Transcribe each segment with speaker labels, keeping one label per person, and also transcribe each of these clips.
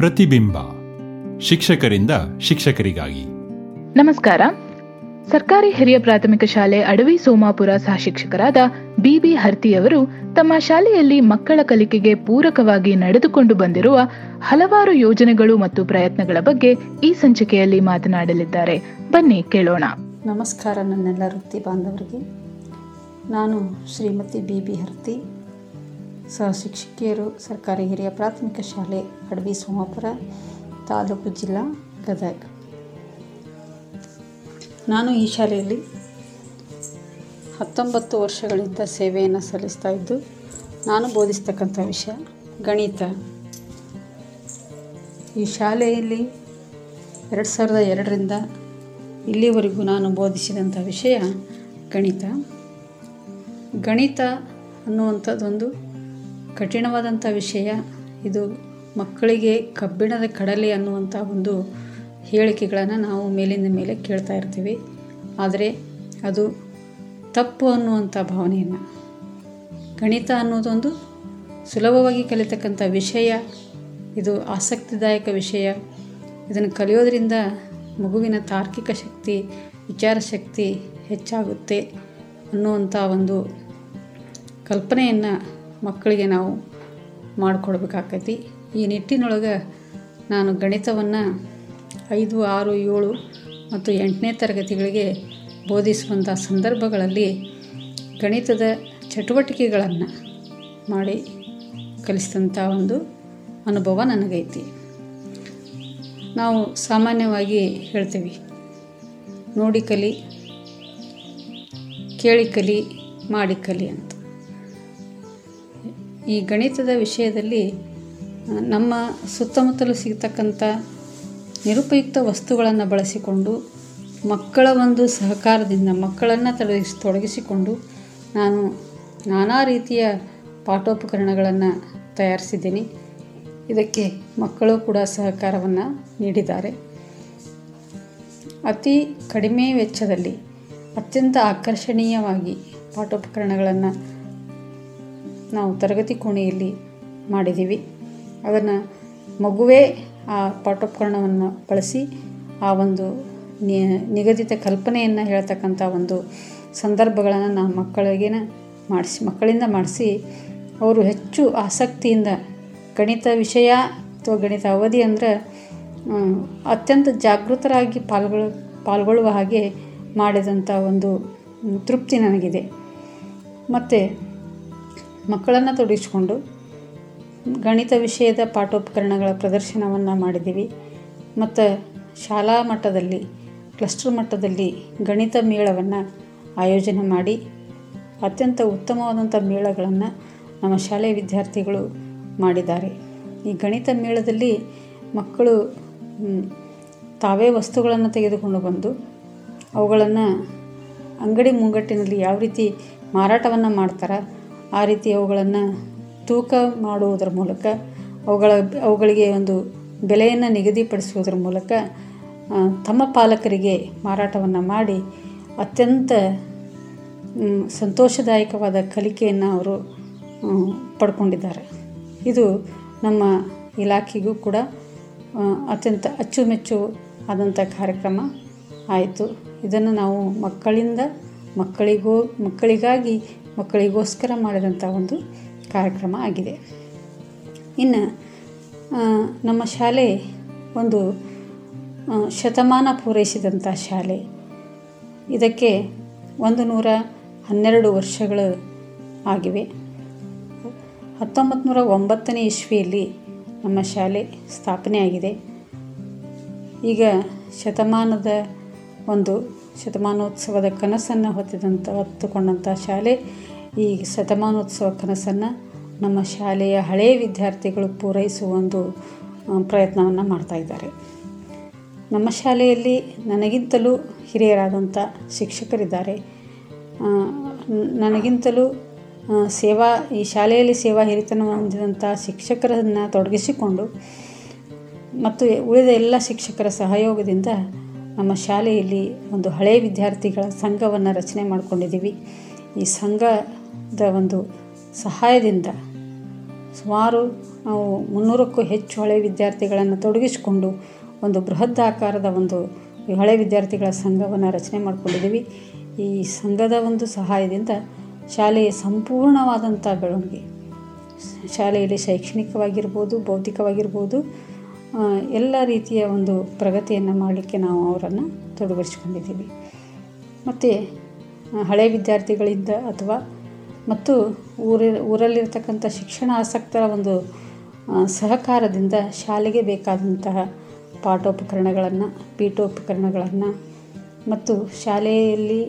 Speaker 1: ಪ್ರತಿಬಿಂಬ. ಶಿಕ್ಷಕರಿಂದ ಶಿಕ್ಷಕರಿಗಾಗಿ.
Speaker 2: ನಮಸ್ಕಾರ. ಸರ್ಕಾರಿ ಹಿರಿಯ ಪ್ರಾಥಮಿಕ ಶಾಲೆ ಅಡವಿ ಸೋಮಾಪುರ ಸಹ ಶಿಕ್ಷಕರಾದ ಬಿಬಿ ಹರ್ತಿಯವರು ತಮ್ಮ ಶಾಲೆಯಲ್ಲಿ ಮಕ್ಕಳ ಕಲಿಕೆಗೆ ಪೂರಕವಾಗಿ ನಡೆದುಕೊಂಡು ಬಂದಿರುವ ಹಲವಾರು ಯೋಜನೆಗಳು ಮತ್ತು ಪ್ರಯತ್ನಗಳ ಬಗ್ಗೆ ಈ ಸಂಚಿಕೆಯಲ್ಲಿ ಮಾತನಾಡಲಿದ್ದಾರೆ. ಬನ್ನಿ ಕೇಳೋಣ.
Speaker 3: ನಮಸ್ಕಾರ ನನ್ನೆಲ್ಲ ವೃತ್ತಿ ಬಾಂಧವರಿಗೆ. ನಾನು ಶ್ರೀಮತಿ ಬಿ ಬಿ ಹರ್ತಿ. ಸಹ ಶಿಕ್ಷಕಿಯರು, ಸರ್ಕಾರಿ ಹಿರಿಯ ಪ್ರಾಥಮಿಕ ಶಾಲೆ, ಅಡವಿ ಸೋಮಾಪುರ, ತಾಲೂಕು ಜಿಲ್ಲಾ ಗದಗ. ನಾನು ಈ ಶಾಲೆಯಲ್ಲಿ ಹತ್ತೊಂಬತ್ತು ವರ್ಷಗಳಿಂದ ಸೇವೆಯನ್ನು ಸಲ್ಲಿಸ್ತಾ ಇದ್ದು, ನಾನು ಬೋಧಿಸ್ತಕ್ಕಂಥ ವಿಷಯ ಗಣಿತ. ಈ ಶಾಲೆಯಲ್ಲಿ ಎರಡು ಸಾವಿರದ ಎರಡರಿಂದ ಇಲ್ಲಿವರೆಗೂ ನಾನು ಬೋಧಿಸಿದಂಥ ವಿಷಯ ಗಣಿತ. ಗಣಿತ ಅನ್ನುವಂಥದ್ದೊಂದು ಕಠಿಣವಾದಂಥ ವಿಷಯ. ಇದು ಮಕ್ಕಳಿಗೆ ಕಬ್ಬಿಣದ ಕಡಲೆ ಅನ್ನುವಂಥ ಒಂದು ಹೇಳಿಕೆಗಳನ್ನು ನಾವು ಮೇಲಿಂದ ಮೇಲೆ ಕೇಳ್ತಾ ಇರ್ತೀವಿ. ಆದರೆ ಅದು ತಪ್ಪು ಅನ್ನುವಂಥ ಭಾವನೆಯನ್ನು. ಗಣಿತ ಅನ್ನೋದೊಂದು ಸುಲಭವಾಗಿ ಕಲಿತಕ್ಕಂಥ ವಿಷಯ. ಇದು ಆಸಕ್ತಿದಾಯಕ ವಿಷಯ. ಇದನ್ನು ಕಲಿಯೋದ್ರಿಂದ ಮಗುವಿನ ತಾರ್ಕಿಕ ಶಕ್ತಿ, ವಿಚಾರ ಶಕ್ತಿ ಹೆಚ್ಚಾಗುತ್ತೆ ಅನ್ನುವಂಥ ಒಂದು ಕಲ್ಪನೆಯನ್ನು ಮಕ್ಕಳಿಗೆ ನಾವು ಮಾಡಿಕೊಡ್ಬೇಕಾಕೈತಿ. ಈ ನಿಟ್ಟಿನೊಳಗೆ ನಾನು ಗಣಿತವನ್ನು ಐದು, ಆರು, ಏಳು ಮತ್ತು ಎಂಟನೇ ತರಗತಿಗಳಿಗೆ ಬೋಧಿಸುವಂಥ ಸಂದರ್ಭಗಳಲ್ಲಿ ಗಣಿತದ ಚಟುವಟಿಕೆಗಳನ್ನು ಮಾಡಿ ಕಲಿಸಿದಂಥ ಒಂದು ಅನುಭವ ನನಗೈತಿ. ನಾವು ಸಾಮಾನ್ಯವಾಗಿ ಹೇಳ್ತೀವಿ, ನೋಡಿ ಕಲಿ, ಕೇಳಿ ಕಲಿ, ಮಾಡಿ ಕಲಿ ಅಂತ. ಈ ಗಣಿತದ ವಿಷಯದಲ್ಲಿ ನಮ್ಮ ಸುತ್ತಮುತ್ತಲು ಸಿಗತಕ್ಕಂಥ ನಿರುಪಯುಕ್ತ ವಸ್ತುಗಳನ್ನು ಬಳಸಿಕೊಂಡು, ಮಕ್ಕಳ ಒಂದು ಸಹಕಾರದಿಂದ, ಮಕ್ಕಳನ್ನು ತೊಡಗಿಸಿ, ತೊಡಗಿಸಿಕೊಂಡು ನಾನು ನಾನಾ ರೀತಿಯ ಪಾಠೋಪಕರಣಗಳನ್ನು ತಯಾರಿಸಿದ್ದೀನಿ. ಇದಕ್ಕೆ ಮಕ್ಕಳು ಕೂಡ ಸಹಕಾರವನ್ನು ನೀಡಿದ್ದಾರೆ. ಅತಿ ಕಡಿಮೆ ವೆಚ್ಚದಲ್ಲಿ ಅತ್ಯಂತ ಆಕರ್ಷಣೀಯವಾಗಿ ಪಾಠೋಪಕರಣಗಳನ್ನು ನಾವು ತರಗತಿ ಕೋಣೆಯಲ್ಲಿ ಮಾಡಿದ್ದೀವಿ. ಅದನ್ನು ಮಗುವೇ ಆ ಪಾಠೋಪಕರಣವನ್ನು ಬಳಸಿ ಆ ಒಂದು ನಿಗದಿತ ಕಲ್ಪನೆಯನ್ನು ಹೇಳ್ತಕ್ಕಂಥ ಒಂದು ಸಂದರ್ಭಗಳನ್ನು ನಾವು ಮಕ್ಕಳಿಗೆ ಮಾಡಿಸಿ, ಮಕ್ಕಳಿಂದ ಮಾಡಿಸಿ ಅವರು ಹೆಚ್ಚು ಆಸಕ್ತಿಯಿಂದ ಗಣಿತ ವಿಷಯ ಅಥವಾ ಗಣಿತ ಅವಧಿ ಅಂದರೆ ಅತ್ಯಂತ ಜಾಗೃತರಾಗಿ ಪಾಲ್ಗೊಳ್, ಪಾಲ್ಗೊಳ್ಳುವ ಹಾಗೆ ಮಾಡಿದಂಥ ಒಂದು ತೃಪ್ತಿ ನನಗಿದೆ. ಮತ್ತು ಮಕ್ಕಳನ್ನು ತೊಡಗಿಸಿಕೊಂಡು ಗಣಿತ ವಿಷಯದ ಪಾಠೋಪಕರಣಗಳ ಪ್ರದರ್ಶನವನ್ನು ಮಾಡಿದ್ದೀವಿ. ಮತ್ತು ಶಾಲಾ ಮಟ್ಟದಲ್ಲಿ, ಕ್ಲಸ್ಟರ್ ಮಟ್ಟದಲ್ಲಿ ಗಣಿತ ಮೇಳವನ್ನು ಆಯೋಜನೆ ಮಾಡಿ, ಅತ್ಯಂತ ಉತ್ತಮವಾದಂಥ ಮೇಳಗಳನ್ನು ನಮ್ಮ ಶಾಲೆಯ ವಿದ್ಯಾರ್ಥಿಗಳು ಮಾಡಿದ್ದಾರೆ. ಈ ಗಣಿತ ಮೇಳದಲ್ಲಿ ಮಕ್ಕಳು ತಾವೇ ವಸ್ತುಗಳನ್ನು ತೆಗೆದುಕೊಂಡು ಬಂದು ಅವುಗಳನ್ನು ಅಂಗಡಿ ಮುಂಗಟ್ಟಿನಲ್ಲಿ ಯಾವ ರೀತಿ ಮಾರಾಟವನ್ನು ಮಾಡ್ತಾರೆ ಆ ರೀತಿ ಅವುಗಳನ್ನು ತೂಕ ಮಾಡುವುದರ ಮೂಲಕ ಅವುಗಳ, ಅವುಗಳಿಗೆ ಒಂದು ಬೆಲೆಯನ್ನು ನಿಗದಿಪಡಿಸುವುದರ ಮೂಲಕ ತಮ್ಮ ಪಾಲಕರಿಗೆ ಮಾರಾಟವನ್ನು ಮಾಡಿ ಅತ್ಯಂತ ಸಂತೋಷದಾಯಕವಾದ ಕಲಿಕೆಯನ್ನು ಅವರು ಪಡ್ಕೊಂಡಿದ್ದಾರೆ. ಇದು ನಮ್ಮ ಇಲಾಖೆಗೂ ಕೂಡ ಅತ್ಯಂತ ಅಚ್ಚುಮೆಚ್ಚು ಆದಂಥ ಕಾರ್ಯಕ್ರಮ ಆಯಿತು. ಇದನ್ನು ನಾವು ಮಕ್ಕಳಿಂದ ಮಕ್ಕಳಿಗೂ, ಮಕ್ಕಳಿಗಾಗಿ ಮಕ್ಕಳಿಗೋಸ್ಕರ ಮಾಡಿದಂಥ ಒಂದು ಕಾರ್ಯಕ್ರಮ ಆಗಿದೆ. ಇನ್ನು ನಮ್ಮ ಶಾಲೆ ಒಂದು ಶತಮಾನ ಪೂರೈಸಿದಂಥ ಶಾಲೆ. ಇದಕ್ಕೆ ಒಂದು ನೂರ ಹನ್ನೆರಡು ವರ್ಷಗಳು ಆಗಿವೆ. ಹತ್ತೊಂಬತ್ತು ನೂರ ಒಂಬತ್ತನೇ ಇಸ್ವಿಯಲ್ಲಿ ನಮ್ಮ ಶಾಲೆ ಸ್ಥಾಪನೆಯಾಗಿದೆ. ಈಗ ಶತಮಾನದ ಒಂದು ಶತಮಾನೋತ್ಸವದ ಕನಸನ್ನು ಹೊತ್ತಿದಂಥ ಹೊತ್ತುಕೊಂಡಂಥ ಶಾಲೆ. ಈ ಶತಮಾನೋತ್ಸವ ಕನಸನ್ನು ನಮ್ಮ ಶಾಲೆಯ ಹಳೆಯ ವಿದ್ಯಾರ್ಥಿಗಳು ಪೂರೈಸುವ ಒಂದು ಪ್ರಯತ್ನವನ್ನು ಮಾಡ್ತಾಯಿದ್ದಾರೆ ನಮ್ಮ ಶಾಲೆಯಲ್ಲಿ ನನಗಿಂತಲೂ ಹಿರಿಯರಾದಂಥ ಶಿಕ್ಷಕರಿದ್ದಾರೆ. ನನಗಿಂತಲೂ ಸೇವಾ, ಈ ಶಾಲೆಯಲ್ಲಿ ಸೇವಾ ಹಿರಿತನ ಹೊಂದಿದಂಥ ಶಿಕ್ಷಕರನ್ನು ತೊಡಗಿಸಿಕೊಂಡು, ಮತ್ತು ಉಳಿದ ಎಲ್ಲ ಶಿಕ್ಷಕರ ಸಹಯೋಗದಿಂದ ನಮ್ಮ ಶಾಲೆಯಲ್ಲಿ ಒಂದು ಹಳೆಯ ವಿದ್ಯಾರ್ಥಿಗಳ ಸಂಘವನ್ನು ರಚನೆ ಮಾಡ್ಕೊಂಡಿದ್ದೀವಿ. ಈ ಸಂಘದ ಒಂದು ಸಹಾಯದಿಂದ ಸುಮಾರು ನಾವು ಮುನ್ನೂರಕ್ಕೂ ಹೆಚ್ಚು ಹಳೆ ವಿದ್ಯಾರ್ಥಿಗಳನ್ನು ತೊಡಗಿಸಿಕೊಂಡು ಒಂದು ಬೃಹದಾಕಾರದ ಒಂದು ಹಳೆ ವಿದ್ಯಾರ್ಥಿಗಳ ಸಂಘವನ್ನು ರಚನೆ ಮಾಡಿಕೊಂಡಿದ್ದೀವಿ. ಈ ಸಂಘದ ಒಂದು ಸಹಾಯದಿಂದ ಶಾಲೆಯ ಸಂಪೂರ್ಣವಾದಂಥ ಬೆಳವಣಿಗೆ ಶಾಲೆಯಲ್ಲಿ ಶೈಕ್ಷಣಿಕವಾಗಿರ್ಬೋದು ಭೌತಿಕವಾಗಿರ್ಬೋದು ಆ, ಎಲ್ಲ ರೀತಿಯ ಒಂದು ಪ್ರಗತಿಯನ್ನು ಮಾಡಲಿಕ್ಕೆ ನಾವು ಅವರನ್ನು ತೊಡಗಿಸ್ಕೊಂಡಿದ್ದೀವಿ ಮತ್ತು ಹಳೆ ವಿದ್ಯಾರ್ಥಿಗಳಿಂದ ಅಥವಾ ಮತ್ತು ಊರಿ, ಊರಲ್ಲಿರ್ತಕ್ಕಂಥ ಶಿಕ್ಷಣ ಆಸಕ್ತರ ಒಂದು ಸಹಕಾರದಿಂದ ಶಾಲೆಗೆ ಬೇಕಾದಂತಹ ಪಾಠೋಪಕರಣಗಳನ್ನು, ಪೀಠೋಪಕರಣಗಳನ್ನು ಮತ್ತು ಶಾಲೆಯಲ್ಲಿ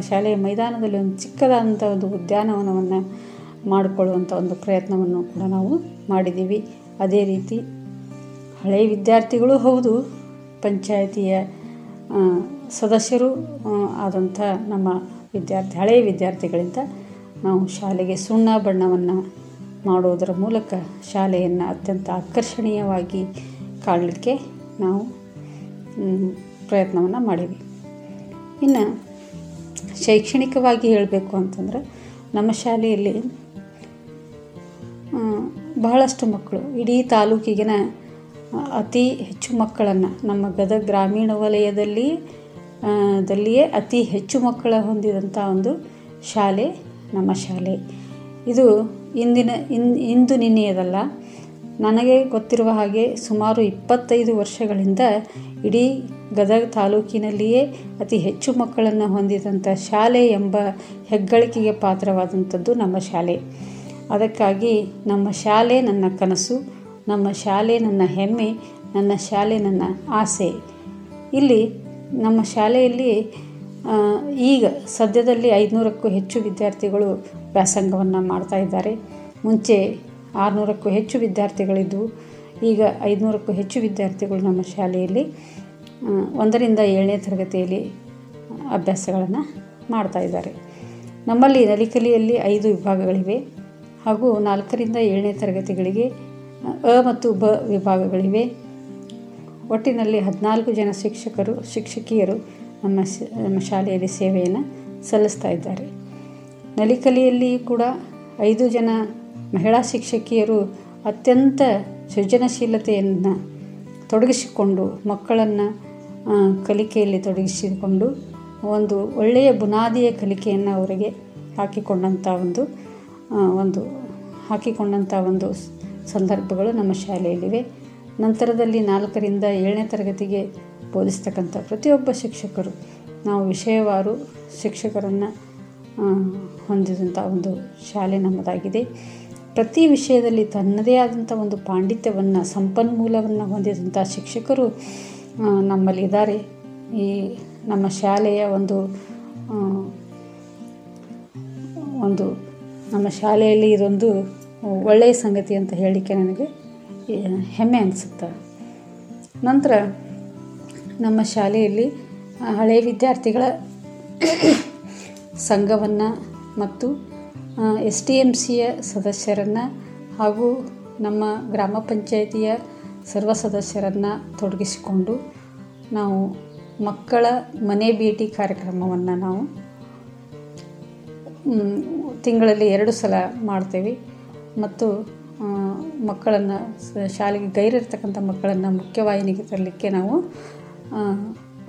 Speaker 3: ಶಾಲೆಯ ಮೈದಾನದಲ್ಲಿ ಒಂದು ಚಿಕ್ಕದಾದಂಥ ಒಂದು ಉದ್ಯಾನವನವನ್ನು ಮಾಡಿಕೊಳ್ಳುವಂಥ ಒಂದು ಪ್ರಯತ್ನವನ್ನು ಕೂಡ ನಾವು ಮಾಡಿದ್ದೀವಿ. ಅದೇ ರೀತಿ ಹಳೆಯ ವಿದ್ಯಾರ್ಥಿಗಳು ಹೌದು. ಪಂಚಾಯಿತಿಯ ಸದಸ್ಯರು ಆದಂಥ ನಮ್ಮ ವಿದ್ಯಾರ್ಥಿ ಹಳೆಯ ವಿದ್ಯಾರ್ಥಿಗಳಿಂದ ನಾವು ಶಾಲೆಗೆ ಸುಣ್ಣ ಬಣ್ಣವನ್ನು ಮಾಡೋದರ ಮೂಲಕ ಶಾಲೆಯನ್ನು ಅತ್ಯಂತ ಆಕರ್ಷಣೀಯವಾಗಿ ಕಾಡಲಿಕ್ಕೆ ನಾವು ಪ್ರಯತ್ನವನ್ನು ಮಾಡೀವಿ. ಇನ್ನು ಶೈಕ್ಷಣಿಕವಾಗಿ ಹೇಳಬೇಕು ಅಂತಂದ್ರೆ ನಮ್ಮ ಶಾಲೆಯಲ್ಲಿ ಬಹಳಷ್ಟು ಮಕ್ಕಳು ಇಡೀ ತಾಲೂಕಿಗಿನ ಅತಿ ಹೆಚ್ಚು ಮಕ್ಕಳನ್ನು. ನಮ್ಮ ಗದಗ ಗ್ರಾಮೀಣ ವಲಯದಲ್ಲಿ ದಲ್ಲಿಯೇ ಅತಿ ಹೆಚ್ಚು ಮಕ್ಕಳ ಹೊಂದಿದಂಥ ಒಂದು ಶಾಲೆ, ನಮ್ಮ ಶಾಲೆ. ಇದು ಇಂದಿನ, ಇನ್, ಇಂದು ನಿನ್ನೆಯದಲ್ಲ. ನನಗೆ ಗೊತ್ತಿರುವ ಹಾಗೆ ಸುಮಾರು ಇಪ್ಪತ್ತೈದು ವರ್ಷಗಳಿಂದ ಇಡೀ ಗದಗ ತಾಲೂಕಿನಲ್ಲಿಯೇ ಅತಿ ಹೆಚ್ಚು ಮಕ್ಕಳನ್ನು ಹೊಂದಿದಂಥ ಶಾಲೆ ಎಂಬ ಹೆಗ್ಗಳಿಕೆಗೆ ಪಾತ್ರವಾದಂಥದ್ದು ನಮ್ಮ ಶಾಲೆ. ಅದಕ್ಕಾಗಿ ನಮ್ಮ ಶಾಲೆ ನನ್ನ ಕನಸು. ನಮ್ಮ ಶಾಲೆ ನನ್ನ ಹೆಮ್ಮೆ, ನನ್ನ ಶಾಲೆ ನನ್ನ ಆಸೆ. ಇಲ್ಲಿ ನಮ್ಮ ಶಾಲೆಯಲ್ಲಿ ಈಗ ಸದ್ಯದಲ್ಲಿ ಐದುನೂರಕ್ಕೂ ಹೆಚ್ಚು ವಿದ್ಯಾರ್ಥಿಗಳು ವ್ಯಾಸಂಗವನ್ನು ಮಾಡ್ತಾ ಇದ್ದಾರೆ. ಮುಂಚೆ ಆರುನೂರಕ್ಕೂ ಹೆಚ್ಚು ವಿದ್ಯಾರ್ಥಿಗಳಿದ್ದವು ಈಗ ಐದುನೂರಕ್ಕೂ ಹೆಚ್ಚು ವಿದ್ಯಾರ್ಥಿಗಳು ನಮ್ಮ ಶಾಲೆಯಲ್ಲಿ ಒಂದರಿಂದ ಏಳನೇ ತರಗತಿಯಲ್ಲಿ ಅಭ್ಯಾಸಗಳನ್ನು ಮಾಡ್ತಾ ಇದ್ದಾರೆ. ನಮ್ಮಲ್ಲಿ ನಲಿಕಲಿಯಲ್ಲಿ ಐದು ವಿಭಾಗಗಳಿವೆ. ಹಾಗೂ ನಾಲ್ಕರಿಂದ ಏಳನೇ ತರಗತಿಗಳಿಗೆ ಅ ಮತ್ತು ಬ ವಿಭಾಗಗಳಿವೆ. ಒಟ್ಟಿನಲ್ಲಿ ಹದಿನಾಲ್ಕು ಜನ ಶಿಕ್ಷಕರು, ಶಿಕ್ಷಕಿಯರು ನಮ್ಮ ನಮ್ಮ ಶಾಲೆಯಲ್ಲಿ ಸೇವೆಯನ್ನು ಸಲ್ಲಿಸ್ತಾ ಇದ್ದಾರೆ. ನಲಿಕಲಿಯಲ್ಲಿ ಕೂಡ ಐದು ಜನ ಮಹಿಳಾ ಶಿಕ್ಷಕಿಯರು ಅತ್ಯಂತ ಸೃಜನಶೀಲತೆಯನ್ನು ತೊಡಗಿಸಿಕೊಂಡು, ಮಕ್ಕಳನ್ನು ಕಲಿಕೆಯಲ್ಲಿ ತೊಡಗಿಸಿಕೊಂಡು, ಒಂದು ಒಳ್ಳೆಯ ಬುನಾದಿಯ ಕಲಿಕೆಯನ್ನು ಅವರಿಗೆ ಹಾಕಿಕೊಂಡಂಥ ಒಂದು ಒಂದು ಹಾಕಿಕೊಂಡಂಥ ಒಂದು ಸಂದರ್ಭಗಳು ನಮ್ಮ ಶಾಲೆಯಲ್ಲಿವೆ. ನಂತರದಲ್ಲಿ ನಾಲ್ಕರಿಂದ ಏಳನೇ ತರಗತಿಗೆ ಬೋಧಿಸ್ತಕ್ಕಂಥ ಪ್ರತಿಯೊಬ್ಬ ಶಿಕ್ಷಕರು ನಾವು ವಿಷಯವಾರು ಶಿಕ್ಷಕರನ್ನು ಹೊಂದಿದಂಥ ಒಂದು ಶಾಲೆ ನಮ್ಮದಾಗಿದೆ. ಪ್ರತಿ ವಿಷಯದಲ್ಲಿ ತನ್ನದೇ ಆದಂಥ ಒಂದು ಪಾಂಡಿತ್ಯವನ್ನು, ಸಂಪನ್ಮೂಲವನ್ನು ಹೊಂದಿದಂಥ ಶಿಕ್ಷಕರು ನಮ್ಮಲ್ಲಿದ್ದಾರೆ ಈ ನಮ್ಮ ಶಾಲೆಯ ಒಂದು ಒಂದು ನಮ್ಮ ಶಾಲೆಯಲ್ಲಿ ಇದೊಂದು ಒಳ್ಳೆಯ ಸಂಗತಿ ಅಂತ ಹೇಳಲಿಕ್ಕೆ ನನಗೆ ಹೆಮ್ಮೆ ಅನಿಸುತ್ತೆ. ನಂತರ ನಮ್ಮ ಶಾಲೆಯಲ್ಲಿ ಹಳೆಯ ವಿದ್ಯಾರ್ಥಿಗಳ ಸಂಘವನ್ನು ಮತ್ತು ಎಸ್ ಟಿ ಎಂ ಸಿಯ ಸದಸ್ಯರನ್ನು ಹಾಗೂ ನಮ್ಮ ಗ್ರಾಮ ಪಂಚಾಯಿತಿಯ ಸರ್ವ ಸದಸ್ಯರನ್ನು ತೊಡಗಿಸಿಕೊಂಡು ನಾವು ಮಕ್ಕಳ ಮನೆ ಭೇಟಿ ಕಾರ್ಯಕ್ರಮವನ್ನು ನಾವು ತಿಂಗಳಲ್ಲಿ ಎರಡು ಸಲ ಮಾಡ್ತೇವೆ. ಮತ್ತು ಮಕ್ಕಳನ್ನು, ಶಾಲೆಗೆ ಗೈರಿರ್ತಕ್ಕಂಥ ಮಕ್ಕಳನ್ನು ಮುಖ್ಯವಾಹಿನಿಗೆ ತರಲಿಕ್ಕೆ ನಾವು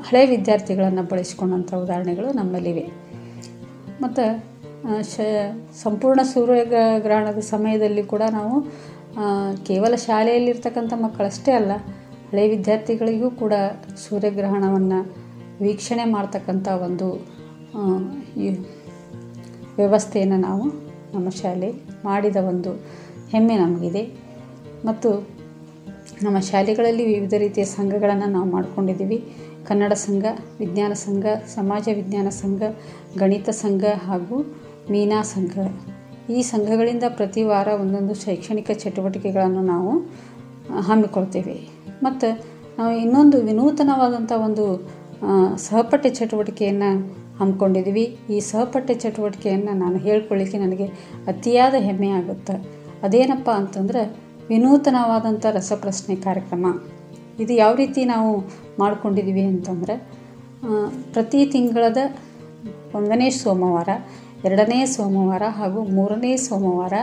Speaker 3: ಹಳೆ ವಿದ್ಯಾರ್ಥಿಗಳನ್ನು ಬಳಸಿಕೊಂಡಂಥ ಉದಾಹರಣೆಗಳು ನಮ್ಮಲ್ಲಿವೆ. ಮತ್ತು ಶ, ಸಂಪೂರ್ಣ ಸೂರ್ಯಗ್ರಹಣದ ಸಮಯದಲ್ಲಿ ಕೂಡ ನಾವು ಕೇವಲ ಶಾಲೆಯಲ್ಲಿರ್ತಕ್ಕಂಥ ಮಕ್ಕಳಷ್ಟೇ ಅಲ್ಲ, ಹಳೆ ವಿದ್ಯಾರ್ಥಿಗಳಿಗೂ ಕೂಡ ಸೂರ್ಯಗ್ರಹಣವನ್ನು ವೀಕ್ಷಣೆ ಮಾಡ್ತಕ್ಕಂಥ ಒಂದು ವ್ಯವಸ್ಥೆಯನ್ನು ನಾವು ನಮ್ಮ ಶಾಲೆ ಮಾಡಿದ ಒಂದು ಹೆಮ್ಮೆ ನಮಗಿದೆ. ಮತ್ತು ನಮ್ಮ ಶಾಲೆಗಳಲ್ಲಿ ವಿವಿಧ ರೀತಿಯ ಸಂಘಗಳನ್ನು ನಾವು ಮಾಡಿಕೊಂಡಿದ್ದೀವಿ. ಕನ್ನಡ ಸಂಘ, ವಿಜ್ಞಾನ ಸಂಘ, ಸಮಾಜ ವಿಜ್ಞಾನ ಸಂಘ, ಗಣಿತ ಸಂಘ ಹಾಗೂ ಮೀನಾ ಸಂಘ. ಈ ಸಂಘಗಳಿಂದ ಪ್ರತಿ ವಾರ ಒಂದೊಂದು ಶೈಕ್ಷಣಿಕ ಚಟುವಟಿಕೆಗಳನ್ನು ನಾವು ಹಮ್ಮಿಕೊಳ್ತೇವೆ. ಮತ್ತು ನಾವು ಇನ್ನೊಂದು ವಿನೂತನವಾದಂಥ ಒಂದು ಸಹಪಠ್ಯ ಚಟುವಟಿಕೆಯನ್ನು ಹಮ್ಮಿಕೊಂಡಿದ್ದೀವಿ. ಈ ಸಹಪಠ್ಯ ಚಟುವಟಿಕೆಯನ್ನು ನಾನು ಹೇಳ್ಕೊಳ್ಳಿಕ್ಕೆ ನನಗೆ ಅತಿಯಾದ ಹೆಮ್ಮೆ ಆಗುತ್ತೆ. ಅದೇನಪ್ಪ ಅಂತಂದ್ರೆ ವಿನೂತನವಾದಂಥ ರಸಪ್ರಶ್ನೆ ಕಾರ್ಯಕ್ರಮ. ಇದು ಯಾವ ರೀತಿ ನಾವು ಮಾಡಿಕೊಂಡಿದ್ದೀವಿ ಅಂತಂದರೆ ಪ್ರತಿ ತಿಂಗಳದ ಒಂದನೇ ಸೋಮವಾರ, ಎರಡನೇ ಸೋಮವಾರ ಹಾಗೂ ಮೂರನೇ ಸೋಮವಾರ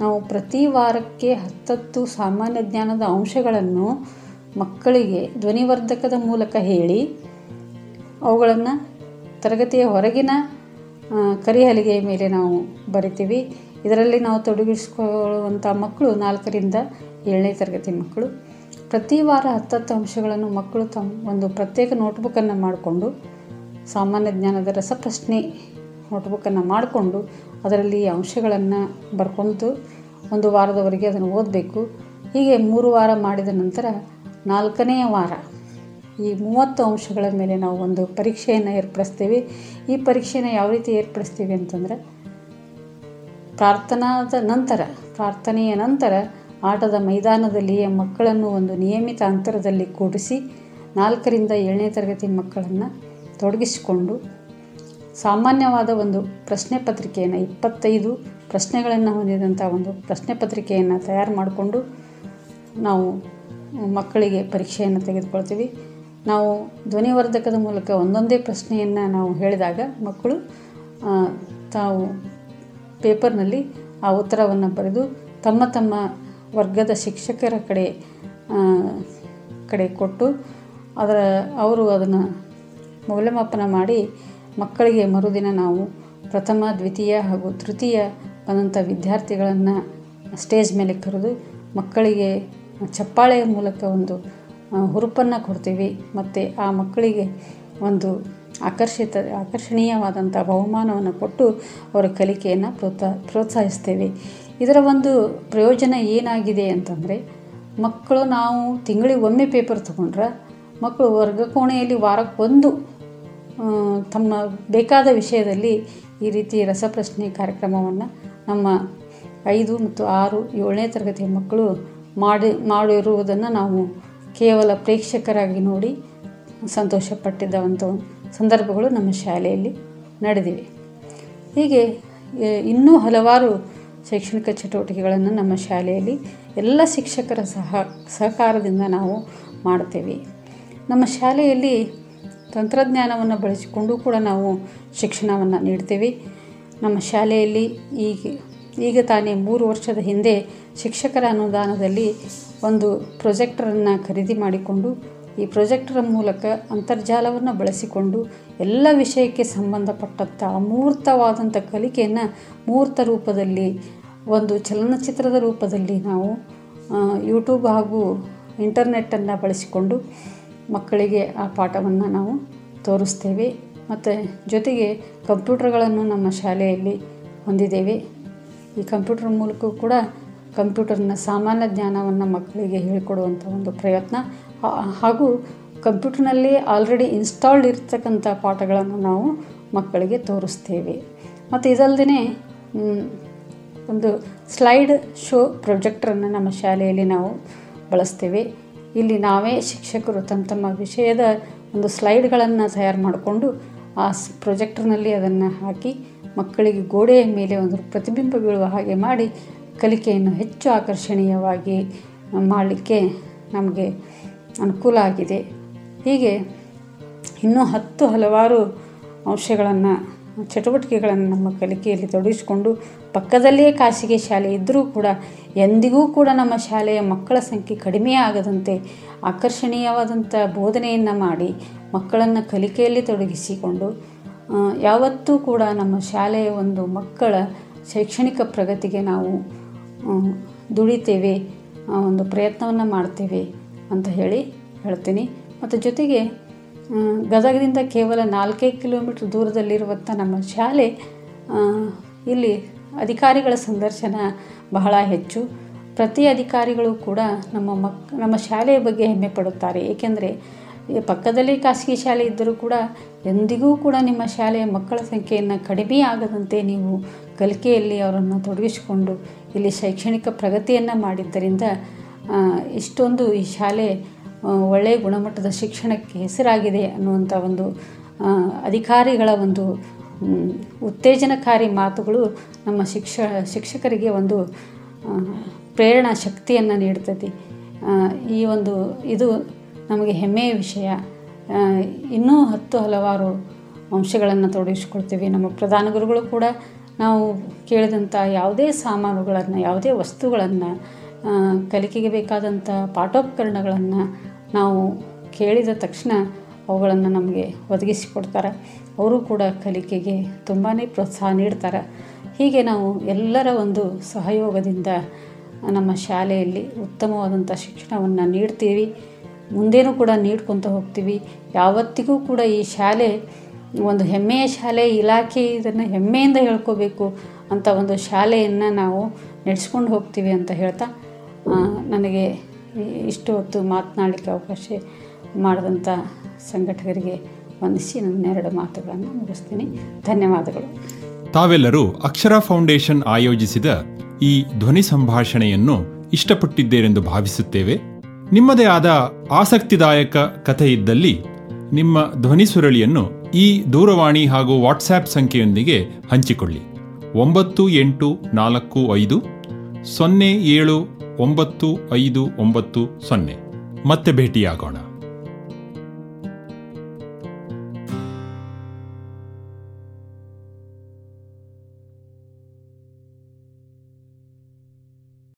Speaker 3: ನಾವು ಪ್ರತಿ ವಾರಕ್ಕೆ ಹತ್ತತ್ತು ಸಾಮಾನ್ಯ ಜ್ಞಾನದ ಅಂಶಗಳನ್ನು ಮಕ್ಕಳಿಗೆ ಧ್ವನಿವರ್ಧಕದ ಮೂಲಕ ಹೇಳಿ, ಅವುಗಳನ್ನು ತರಗತಿಯ ಹೊರಗಿನ ಕರಿಹಲಿಗೆಯ ಮೇಲೆ ನಾವು ಬರಿತೀವಿ. ಇದರಲ್ಲಿ ನಾವು ತೊಡಗಿಸಿಕೊಳ್ಳುವಂಥ ಮಕ್ಕಳು ನಾಲ್ಕರಿಂದ ಏಳನೇ ತರಗತಿ ಮಕ್ಕಳು. ಪ್ರತಿ ವಾರ ಹತ್ತತ್ತು ಅಂಶಗಳನ್ನು ಮಕ್ಕಳು ತಮ್ಮ ಒಂದು ಪ್ರತ್ಯೇಕ ನೋಟ್ಬುಕ್ಕನ್ನು ಮಾಡಿಕೊಂಡು, ಸಾಮಾನ್ಯ ಜ್ಞಾನದ ರಸಪ್ರಶ್ನೆ ನೋಟ್ಬುಕ್ಕನ್ನು ಮಾಡಿಕೊಂಡು ಅದರಲ್ಲಿ ಅಂಶಗಳನ್ನು ಬರ್ಕೊಂಡು ಒಂದು ವಾರದವರೆಗೆ ಅದನ್ನು ಓದಬೇಕು. ಹೀಗೆ ಮೂರು ವಾರ ಮಾಡಿದ ನಂತರ ನಾಲ್ಕನೆಯ ವಾರ ಈ ಮೂವತ್ತು ಅಂಶಗಳ ಮೇಲೆ ನಾವು ಒಂದು ಪರೀಕ್ಷೆಯನ್ನು ಏರ್ಪಡಿಸ್ತೀವಿ. ಈ ಪರೀಕ್ಷೆಯನ್ನು ಯಾವ ರೀತಿ ಏರ್ಪಡಿಸ್ತೀವಿ ಅಂತಂದರೆ, ಪ್ರಾರ್ಥನಾದ ನಂತರ, ಪ್ರಾರ್ಥನೆಯ ನಂತರ ಆಟದ ಮೈದಾನದಲ್ಲಿಯೇ ಮಕ್ಕಳನ್ನು ಒಂದು ನಿಯಮಿತ ಅಂತರದಲ್ಲಿ ಕೂಡಿಸಿ, ನಾಲ್ಕರಿಂದ ಏಳನೇ ತರಗತಿ ಮಕ್ಕಳನ್ನು ತೊಡಗಿಸಿಕೊಂಡು, ಸಾಮಾನ್ಯವಾದ ಒಂದು ಪ್ರಶ್ನೆ ಪತ್ರಿಕೆಯನ್ನು, ಇಪ್ಪತ್ತೈದು ಪ್ರಶ್ನೆಗಳನ್ನು ಹೊಂದಿದಂಥ ಒಂದು ಪ್ರಶ್ನೆ ಪತ್ರಿಕೆಯನ್ನು ತಯಾರು ಮಾಡಿಕೊಂಡು ನಾವು ಮಕ್ಕಳಿಗೆ ಪರೀಕ್ಷೆಯನ್ನು ತೆಗೆದುಕೊಳ್ತೀವಿ. ನಾವು ಧ್ವನಿವರ್ಧಕದ ಮೂಲಕ ಒಂದೊಂದೇ ಪ್ರಶ್ನೆಯನ್ನು ನಾವು ಹೇಳಿದಾಗ ಮಕ್ಕಳು ತಾವು ಪೇಪರ್ನಲ್ಲಿ ಆ ಉತ್ತರವನ್ನು ಬರೆದು ತಮ್ಮ ತಮ್ಮ ವರ್ಗದ ಶಿಕ್ಷಕರ ಕಡೆ ಕಡೆ ಕೊಟ್ಟು ಅದರ, ಅವರು ಅದನ್ನು ಮೌಲ್ಯಮಾಪನ ಮಾಡಿ ಮಕ್ಕಳಿಗೆ ಮರುದಿನ ನಾವು ಪ್ರಥಮ, ದ್ವಿತೀಯ ಹಾಗೂ ತೃತೀಯ ಬಂದಂಥ ವಿದ್ಯಾರ್ಥಿಗಳನ್ನು ಸ್ಟೇಜ್ ಮೇಲೆ ಕರೆದು ಮಕ್ಕಳಿಗೆ ಚಪ್ಪಾಳೆಯ ಮೂಲಕ ಒಂದು ಹುರುಪನ್ನು ಕೊಡ್ತೀವಿ. ಮತ್ತು ಆ ಮಕ್ಕಳಿಗೆ ಒಂದು ಆಕರ್ಷಿತ, ಆಕರ್ಷಣೀಯವಾದಂಥ ಬಹುಮಾನವನ್ನು ಕೊಟ್ಟು ಅವರ ಕಲಿಕೆಯನ್ನು ಪ್ರೋತ್ಸಾ, ಪ್ರೋತ್ಸಾಹಿಸ್ತೇವೆ. ಇದರ ಒಂದು ಪ್ರಯೋಜನ ಏನಾಗಿದೆ ಅಂತಂದರೆ, ಮಕ್ಕಳು ನಾವು ತಿಂಗಳಿಗೆ ಒಮ್ಮೆ ಪೇಪರ್ ತಗೊಂಡ್ರೆ, ಮಕ್ಕಳು ವರ್ಗ ಕೋಣೆಯಲ್ಲಿ ವಾರಕ್ಕೊಂದು ತಮ್ಮ ಬೇಕಾದ ವಿಷಯದಲ್ಲಿ ಈ ರೀತಿ ರಸಪ್ರಶ್ನೆ ಕಾರ್ಯಕ್ರಮವನ್ನು ನಮ್ಮ ಐದು ಮತ್ತು ಆರು ಏಳನೇ ತರಗತಿಯ ಮಕ್ಕಳು ಮಾಡಿ, ಮಾಡಿರುವುದನ್ನು ನಾವು ಕೇವಲ ಪ್ರೇಕ್ಷಕರಾಗಿ ನೋಡಿ ಸಂತೋಷಪಟ್ಟಿದ್ದಂಥ ಸಂದರ್ಭಗಳು ನಮ್ಮ ಶಾಲೆಯಲ್ಲಿ ನಡೆದಿವೆ. ಹೀಗೆ ಇನ್ನೂ ಹಲವಾರು ಶೈಕ್ಷಣಿಕ ಚಟುವಟಿಕೆಗಳನ್ನು ನಮ್ಮ ಶಾಲೆಯಲ್ಲಿ ಎಲ್ಲ ಶಿಕ್ಷಕರ ಸಹ, ಸಹಕಾರದಿಂದ ನಾವು ಮಾಡ್ತೇವೆ ನಮ್ಮ ಶಾಲೆಯಲ್ಲಿ ತಂತ್ರಜ್ಞಾನವನ್ನು ಬಳಸಿಕೊಂಡು ಕೂಡ ನಾವು ಶಿಕ್ಷಣವನ್ನು ನೀಡ್ತೇವೆ. ನಮ್ಮ ಶಾಲೆಯಲ್ಲಿ ಈಗ ಈಗ ತಾನೇ ಮೂರು ವರ್ಷದ ಹಿಂದೆ ಶಿಕ್ಷಕರ ಅನುದಾನದಲ್ಲಿ ಒಂದು ಪ್ರೊಜೆಕ್ಟರನ್ನು ಖರೀದಿ ಮಾಡಿಕೊಂಡು, ಈ ಪ್ರೊಜೆಕ್ಟರ ಮೂಲಕ ಅಂತರ್ಜಾಲವನ್ನು ಬಳಸಿಕೊಂಡು ಎಲ್ಲ ವಿಷಯಕ್ಕೆ ಸಂಬಂಧಪಟ್ಟಂಥ ಅಮೂರ್ತವಾದಂಥ ಕಲಿಕೆಯನ್ನು ಮೂರ್ತ ರೂಪದಲ್ಲಿ, ಒಂದು ಚಲನಚಿತ್ರದ ರೂಪದಲ್ಲಿ ನಾವು ಯೂಟ್ಯೂಬ್ ಹಾಗೂ ಇಂಟರ್ನೆಟ್ಟನ್ನು ಬಳಸಿಕೊಂಡು ಮಕ್ಕಳಿಗೆ ಆ ಪಾಠವನ್ನು ನಾವು ತೋರಿಸ್ತೇವೆ. ಮತ್ತು ಜೊತೆಗೆ ಕಂಪ್ಯೂಟರ್ಗಳನ್ನು ನಮ್ಮ ಶಾಲೆಯಲ್ಲಿ ಹೊಂದಿದ್ದೇವೆ. ಈ ಕಂಪ್ಯೂಟರ್ ಮೂಲಕ ಕೂಡ ಕಂಪ್ಯೂಟರ್ನ ಸಾಮಾನ್ಯ ಜ್ಞಾನವನ್ನು ಮಕ್ಕಳಿಗೆ ಹೇಳಿಕೊಡುವಂಥ ಒಂದು ಪ್ರಯತ್ನ. ಹಾಗೂ ಕಂಪ್ಯೂಟರ್ನಲ್ಲಿ ಆಲ್ರೆಡಿ ಇನ್ಸ್ಟಾಲ್ಡ್ ಇರ್ತಕ್ಕಂಥ ಪಾಠಗಳನ್ನು ನಾವು ಮಕ್ಕಳಿಗೆ ತೋರಿಸ್ತೇವೆ. ಮತ್ತು ಇದಲ್ಲದೆ ಒಂದು ಸ್ಲೈಡ್ ಶೋ ಪ್ರೊಜೆಕ್ಟರನ್ನು ನಮ್ಮ ಶಾಲೆಯಲ್ಲಿ ನಾವು ಬಳಸ್ತೇವೆ. ಇಲ್ಲಿ ನಾವೇ ಶಿಕ್ಷಕರು ತಮ್ಮ ತಮ್ಮ ವಿಷಯದ ಒಂದು ಸ್ಲೈಡ್ಗಳನ್ನು ತಯಾರು ಮಾಡಿಕೊಂಡು ಆ ಪ್ರೊಜೆಕ್ಟರ್ನಲ್ಲಿ ಅದನ್ನು ಹಾಕಿ ಮಕ್ಕಳಿಗೆ ಗೋಡೆಯ ಮೇಲೆ ಒಂದು ಪ್ರತಿಬಿಂಬ ಬೀಳುವ ಹಾಗೆ ಮಾಡಿ ಕಲಿಕೆಯನ್ನು ಹೆಚ್ಚು ಆಕರ್ಷಣೀಯವಾಗಿ ಮಾಡಲಿಕ್ಕೆ ನಮಗೆ ಅನುಕೂಲ ಆಗಿದೆ. ಹೀಗೆ ಇನ್ನೂ ಹತ್ತು ಹಲವಾರು ಅಂಶಗಳನ್ನು, ಚಟುವಟಿಕೆಗಳನ್ನು ನಮ್ಮ ಕಲಿಕೆಯಲ್ಲಿ ತೊಡಗಿಸಿಕೊಂಡು ಪಕ್ಕದಲ್ಲಿಯೇ ಖಾಸಗಿ ಶಾಲೆ ಇದ್ದರೂ ಕೂಡ ಎಂದಿಗೂ ಕೂಡ ನಮ್ಮ ಶಾಲೆಯ ಮಕ್ಕಳ ಸಂಖ್ಯೆ ಕಡಿಮೆ ಆಗದಂತೆ ಆಕರ್ಷಣೀಯವಾದಂಥ ಬೋಧನೆಯನ್ನು ಮಾಡಿ ಮಕ್ಕಳನ್ನು ಕಲಿಕೆಯಲ್ಲಿ ತೊಡಗಿಸಿಕೊಂಡು ಯಾವತ್ತೂ ಕೂಡ ನಮ್ಮ ಶಾಲೆಯ ಒಂದು ಮಕ್ಕಳ ಶೈಕ್ಷಣಿಕ ಪ್ರಗತಿಗೆ ನಾವು ದುಡಿತೇವೆ ಒಂದು ಪ್ರಯತ್ನವನ್ನು ಮಾಡ್ತೇವೆ ಅಂತ ಹೇಳಿ ಹೇಳ್ತೀನಿ. ಮತ್ತು ಜೊತೆಗೆ ಗದಗದಿಂದ ಕೇವಲ ನಾಲ್ಕೇ ಕಿಲೋಮೀಟ್ರ್ ದೂರದಲ್ಲಿರುವಂಥ ನಮ್ಮ ಶಾಲೆ ಇಲ್ಲಿ ಅಧಿಕಾರಿಗಳ ಸಂದರ್ಶನ ಬಹಳ ಹೆಚ್ಚು. ಪ್ರತಿ ಅಧಿಕಾರಿಗಳು ಕೂಡ ನಮ್ಮ ಮಕ್, ನಮ್ಮ ಶಾಲೆಯ ಬಗ್ಗೆ ಹೆಮ್ಮೆ ಪಡುತ್ತಾರೆ. ಏಕೆಂದರೆ ಪಕ್ಕದಲ್ಲಿ ಖಾಸಗಿ ಶಾಲೆ ಇದ್ದರೂ ಕೂಡ ಎಂದಿಗೂ ಕೂಡ ನಿಮ್ಮ ಶಾಲೆಯ ಮಕ್ಕಳ ಸಂಖ್ಯೆಯನ್ನು ಕಡಿಮೆ ಆಗದಂತೆ ನೀವು ಕಲಿಕೆಯಲ್ಲಿ ಅವರನ್ನು ತೊಡಗಿಸಿಕೊಂಡು ಇಲ್ಲಿ ಶೈಕ್ಷಣಿಕ ಪ್ರಗತಿಯನ್ನು ಮಾಡಿದ್ದರಿಂದ ಇಷ್ಟೊಂದು ಈ ಶಾಲೆ ಒಳ್ಳೆಯ ಗುಣಮಟ್ಟದ ಶಿಕ್ಷಣಕ್ಕೆ ಹೆಸರಾಗಿದೆ ಅನ್ನುವಂಥ ಒಂದು ಅಧಿಕಾರಿಗಳ ಒಂದು ಉತ್ತೇಜನಕಾರಿ ಮಾತುಗಳು ನಮ್ಮ ಶಿಕ್ಷ, ಶಿಕ್ಷಕರಿಗೆ ಒಂದು ಪ್ರೇರಣಾ ಶಕ್ತಿಯನ್ನು ನೀಡ್ತದೆ ಈ ಒಂದು, ಇದು ನಮಗೆ ಹೆಮ್ಮೆಯ ವಿಷಯ. ಇನ್ನೂ ಹತ್ತು ಹಲವಾರು ಅಂಶಗಳನ್ನು ತೊಡಗಿಸ್ಕೊಳ್ತೀವಿ ನಮ್ಮ ಪ್ರಧಾನ ಗುರುಗಳು ಕೂಡ ನಾವು ಕೇಳಿದಂಥ ಯಾವುದೇ ಸಾಮಾನುಗಳನ್ನು, ಯಾವುದೇ ವಸ್ತುಗಳನ್ನು ಕಲಿಕೆಗೆ ಬೇಕಾದಂಥ ಪಾಠೋಪಕರಣಗಳನ್ನು ನಾವು ಕೇಳಿದ ತಕ್ಷಣ ಅವುಗಳನ್ನು ನಮಗೆ ಒದಗಿಸಿಕೊಡ್ತಾರೆ ಅವರು ಕೂಡ ಕಲಿಕೆಗೆ ತುಂಬಾ ಪ್ರೋತ್ಸಾಹ ನೀಡ್ತಾರೆ. ಹೀಗೆ ನಾವು ಎಲ್ಲರ ಒಂದು ಸಹಯೋಗದಿಂದ ನಮ್ಮ ಶಾಲೆಯಲ್ಲಿ ಉತ್ತಮವಾದಂಥ ಶಿಕ್ಷಣವನ್ನು ನೀಡ್ತೀವಿ. ಮುಂದೇನೂ ಕೂಡ ನೀಡ್ಕೊತ ಹೋಗ್ತೀವಿ. ಯಾವತ್ತಿಗೂ ಕೂಡ ಈ ಶಾಲೆ ಒಂದು ಹೆಮ್ಮೆಯ ಶಾಲೆ ಇಲಾಖೆ ಇದನ್ನು ಹೆಮ್ಮೆಯಿಂದ ಹೇಳ್ಕೋಬೇಕು ಅಂತ ಒಂದು ಶಾಲೆಯನ್ನು ನಾವು ನಡೆಸ್ಕೊಂಡು ಹೋಗ್ತೀವಿ ಅಂತ ಹೇಳ್ತಾ ನನಗೆ ಇಷ್ಟು ಹೊತ್ತು ಮಾತನಾಡಲಿಕ್ಕೆ ಅವಕಾಶ ಮಾಡಿದಂಥ ಸಂಘಟಕರಿಗೆ ವಂದಿಸಿ ನನ್ನ ಎರಡು ಮಾತುಗಳನ್ನು ಮುಗಿಸ್ತೀನಿ. ಧನ್ಯವಾದಗಳು.
Speaker 1: ತಾವೆಲ್ಲರೂ ಅಕ್ಷರ ಫೌಂಡೇಶನ್ ಆಯೋಜಿಸಿದ ಈ ಧ್ವನಿ ಸಂಭಾಷಣೆಯನ್ನು ಇಷ್ಟಪಟ್ಟಿದ್ದೇರೆಂದು ಭಾವಿಸುತ್ತೇವೆ. ನಿಮ್ಮದೇ ಆದ ಆಸಕ್ತಿದಾಯಕ ಕಥೆ ಇದ್ದಲ್ಲಿ ನಿಮ್ಮ ಧ್ವನಿ ಸುರಳಿಯನ್ನು ಈ ದೂರವಾಣಿ ಹಾಗೂ ವಾಟ್ಸ್ಆ್ಯಪ್ ಸಂಖ್ಯೆಯೊಂದಿಗೆ ಹಂಚಿಕೊಳ್ಳಿ. ಒಂಬತ್ತು ಎಂಟು ನಾಲ್ಕು ಐದು ಸೊನ್ನೆ ಏಳು ಒಂಬತ್ತು ಐದು ಒಂಬತ್ತು ಸೊನ್ನೆ. ಮತ್ತೆ ಭೇಟಿಯಾಗೋಣ.